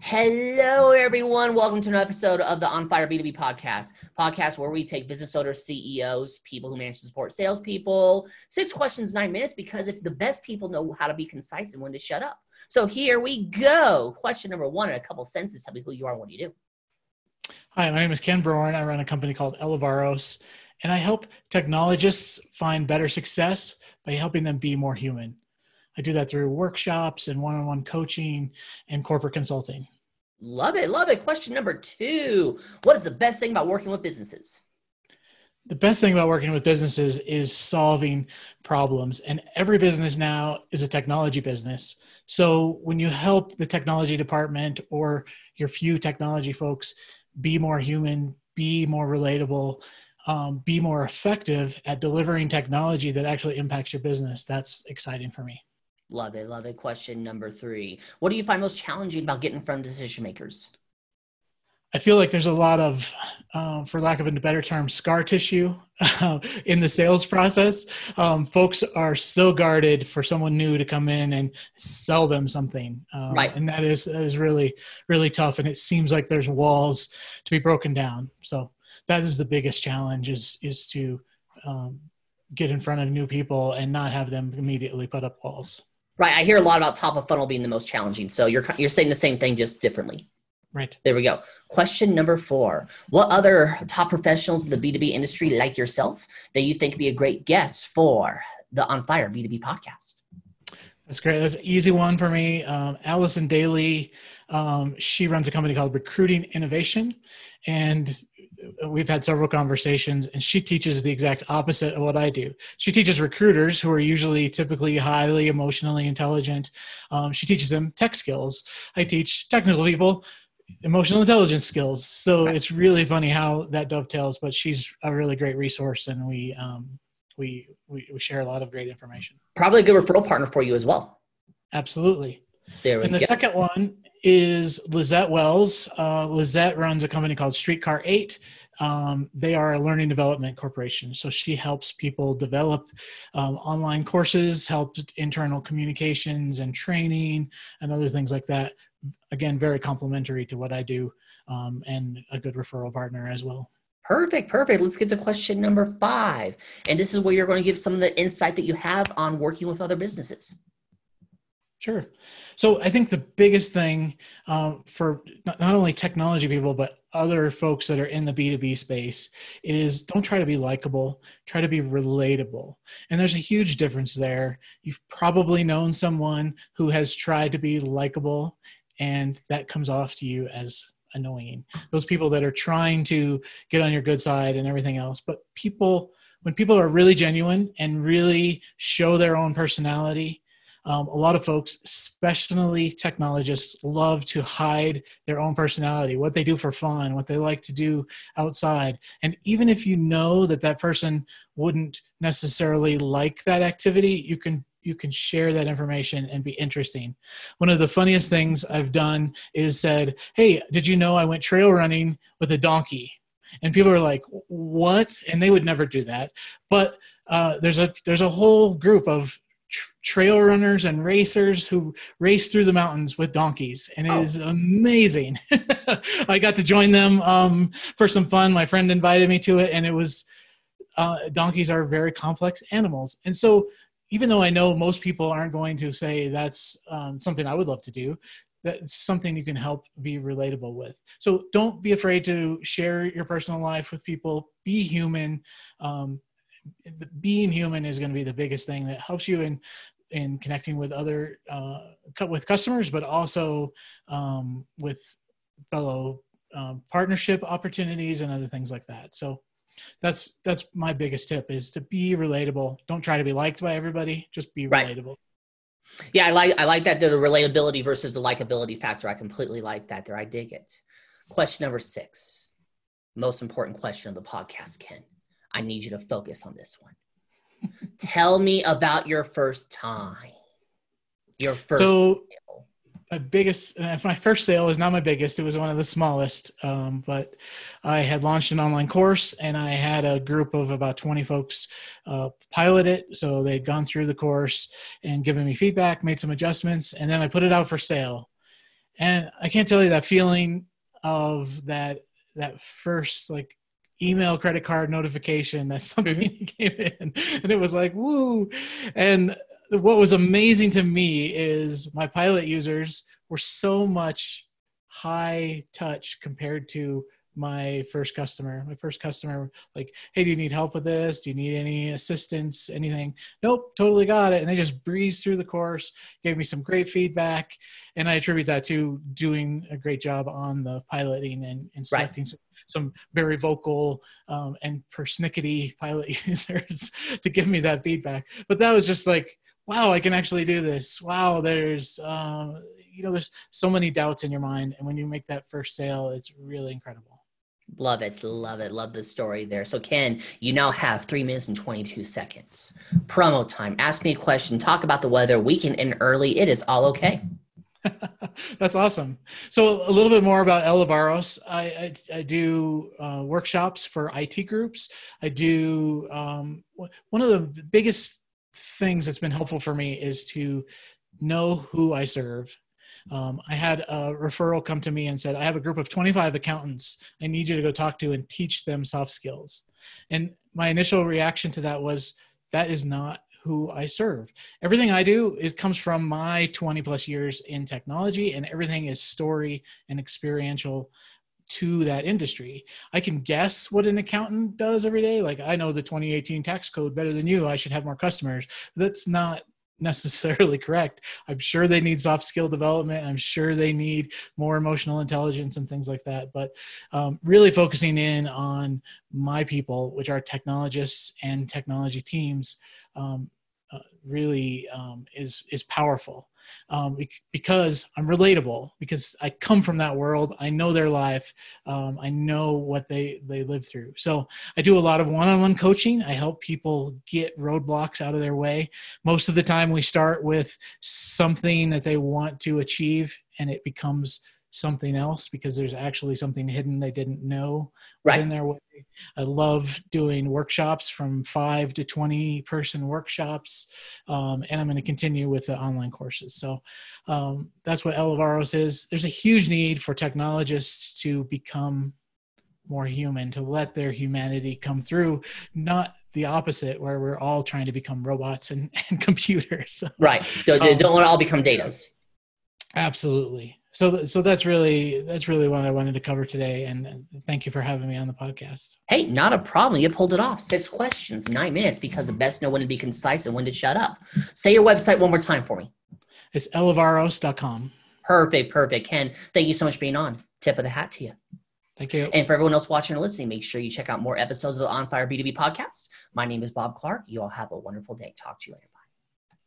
Hello, everyone. Welcome to another episode of the On Fire B2B podcast, podcast where we take business owners, CEOs, people who manage to support salespeople, six questions, nine minutes, because if the best people know how to be concise and when to shut up. So here we go. Question number one in a couple sentences. Tell me who you are and what do you do. Hi, my name is Ken Broern. I run a company called Elevaros, and I help technologists find better success by helping them be more human. I do that through workshops and one on one coaching and corporate consulting. Love it. Love it. Question number two What is the best thing about working with businesses? The best thing about working with businesses is solving problems. And every business now is a technology business. So when you help the technology department or your few technology folks be more human, be more relatable, um, be more effective at delivering technology that actually impacts your business, that's exciting for me. Love it. Love it. Question number three. What do you find most challenging about getting in front of decision makers? I feel like there's a lot of, um, for lack of a better term, scar tissue uh, in the sales process. Um, folks are so guarded for someone new to come in and sell them something, um, right? And that is that is really really tough. And it seems like there's walls to be broken down. So that is the biggest challenge is is to um, get in front of new people and not have them immediately put up walls. Right. I hear a lot about top of funnel being the most challenging. So you're you're saying the same thing, just differently. Right. There we go. Question number four. What other top professionals in the B2B industry like yourself that you think would be a great guest for the On Fire B2B podcast? That's great. That's an easy one for me. Um, Allison Daly, um, she runs a company called Recruiting Innovation. And we've had several conversations and she teaches the exact opposite of what i do. She teaches recruiters who are usually typically highly emotionally intelligent. Um, she teaches them tech skills. I teach technical people emotional intelligence skills. So it's really funny how that dovetails but she's a really great resource and we um, we, we we share a lot of great information. Probably a good referral partner for you as well. Absolutely. There and the go. second one is Lizette Wells. Uh, Lizette runs a company called Streetcar 8. Um, they are a learning development corporation. So she helps people develop um, online courses, help internal communications and training, and other things like that. Again, very complementary to what I do um, and a good referral partner as well. Perfect, perfect. Let's get to question number five. And this is where you're going to give some of the insight that you have on working with other businesses. Sure. So I think the biggest thing um, for not, not only technology people, but other folks that are in the B2B space is don't try to be likable, try to be relatable. And there's a huge difference there. You've probably known someone who has tried to be likable, and that comes off to you as annoying. Those people that are trying to get on your good side and everything else. But people, when people are really genuine and really show their own personality, um, a lot of folks, especially technologists, love to hide their own personality, what they do for fun, what they like to do outside. And even if you know that that person wouldn't necessarily like that activity, you can you can share that information and be interesting. One of the funniest things I've done is said, "Hey, did you know I went trail running with a donkey?" And people are like, "What?" And they would never do that. But uh, there's a there's a whole group of trail runners and racers who race through the mountains with donkeys and it oh. is amazing. I got to join them um, for some fun. My friend invited me to it and it was uh, donkeys are very complex animals. And so even though i know most people aren't going to say that's um, something i would love to do that's something you can help be relatable with. So don't be afraid to share your personal life with people. Be human. Um, being human is going to be the biggest thing that helps you in in connecting with other uh, with customers, but also um, with fellow um, partnership opportunities and other things like that. So that's that's my biggest tip is to be relatable. Don't try to be liked by everybody. Just be right. relatable. Yeah, I like I like that the relatability versus the likability factor. I completely like that there. I dig it. Question number six, most important question of the podcast, Ken. I need you to focus on this one. Tell me about your first time. Your first. So, sale. my biggest, uh, my first sale is not my biggest. It was one of the smallest. Um, but I had launched an online course, and I had a group of about twenty folks uh, pilot it. So they'd gone through the course and given me feedback, made some adjustments, and then I put it out for sale. And I can't tell you that feeling of that that first like email credit card notification that something mm-hmm. came in and it was like woo and what was amazing to me is my pilot users were so much high touch compared to my first customer my first customer like hey do you need help with this? Do you need any assistance anything? Nope totally got it. And they just breezed through the course gave me some great feedback and i attribute that to doing a great job on the piloting and, and selecting right. some, some, very vocal um, and persnickety pilot users to give me that feedback. But that was just like wow i can actually do this. Wow there's um, you know there's so many doubts in your mind and when you make that first sale it's really incredible Love it. Love it. Love the story there. So, Ken, you now have three minutes and 22 seconds. Promo time. Ask me a question. Talk about the weather. We can end early. It is all okay. That's awesome. So, a little bit more about Elevaros. I, I, I do uh, workshops for IT groups. I do um, one of the biggest things that's been helpful for me is to know who I serve um, I had a referral come to me and said, I have a group of 25 accountants I need you to go talk to and teach them soft skills. And my initial reaction to that was, that is not who I serve. Everything I do it comes from my 20 plus years in technology, and everything is story and experiential to that industry. I can guess what an accountant does every day. Like I know the 2018 tax code better than you. I should have more customers. That's not necessarily correct. I'm sure they need soft skill development. I'm sure they need more emotional intelligence and things like that. But um, really focusing in on my people, which are technologists and technology teams, um, uh, really um, is is powerful um, because I'm relatable because I come from that world. I know their life. Um, I know what they they live through. So I do a lot of one-on-one coaching. I help people get roadblocks out of their way. Most of the time, we start with something that they want to achieve, and it becomes something else because there's actually something hidden they didn't know was right. in their way. I love doing workshops from five to 20 person workshops. Um, and I'm going to continue with the online courses. So um, that's what Elevaros is. There's a huge need for technologists to become more human, to let their humanity come through, not the opposite where we're all trying to become robots and, and computers. right. Don't, um, don't want to all become datas. Absolutely so so that's really that's really what I wanted to cover today, and thank you for having me on the podcast. Hey, not a problem. You pulled it off. Six questions, nine minutes, because the best know when to be concise and when to shut up. Say your website one more time for me. It's elevaros.com. Perfect, perfect. Ken, thank you so much for being on. Tip of the hat to you. Thank you. And for everyone else watching or listening, make sure you check out more episodes of the On Fire B2B podcast. My name is Bob Clark. You all have a wonderful day. Talk to you later.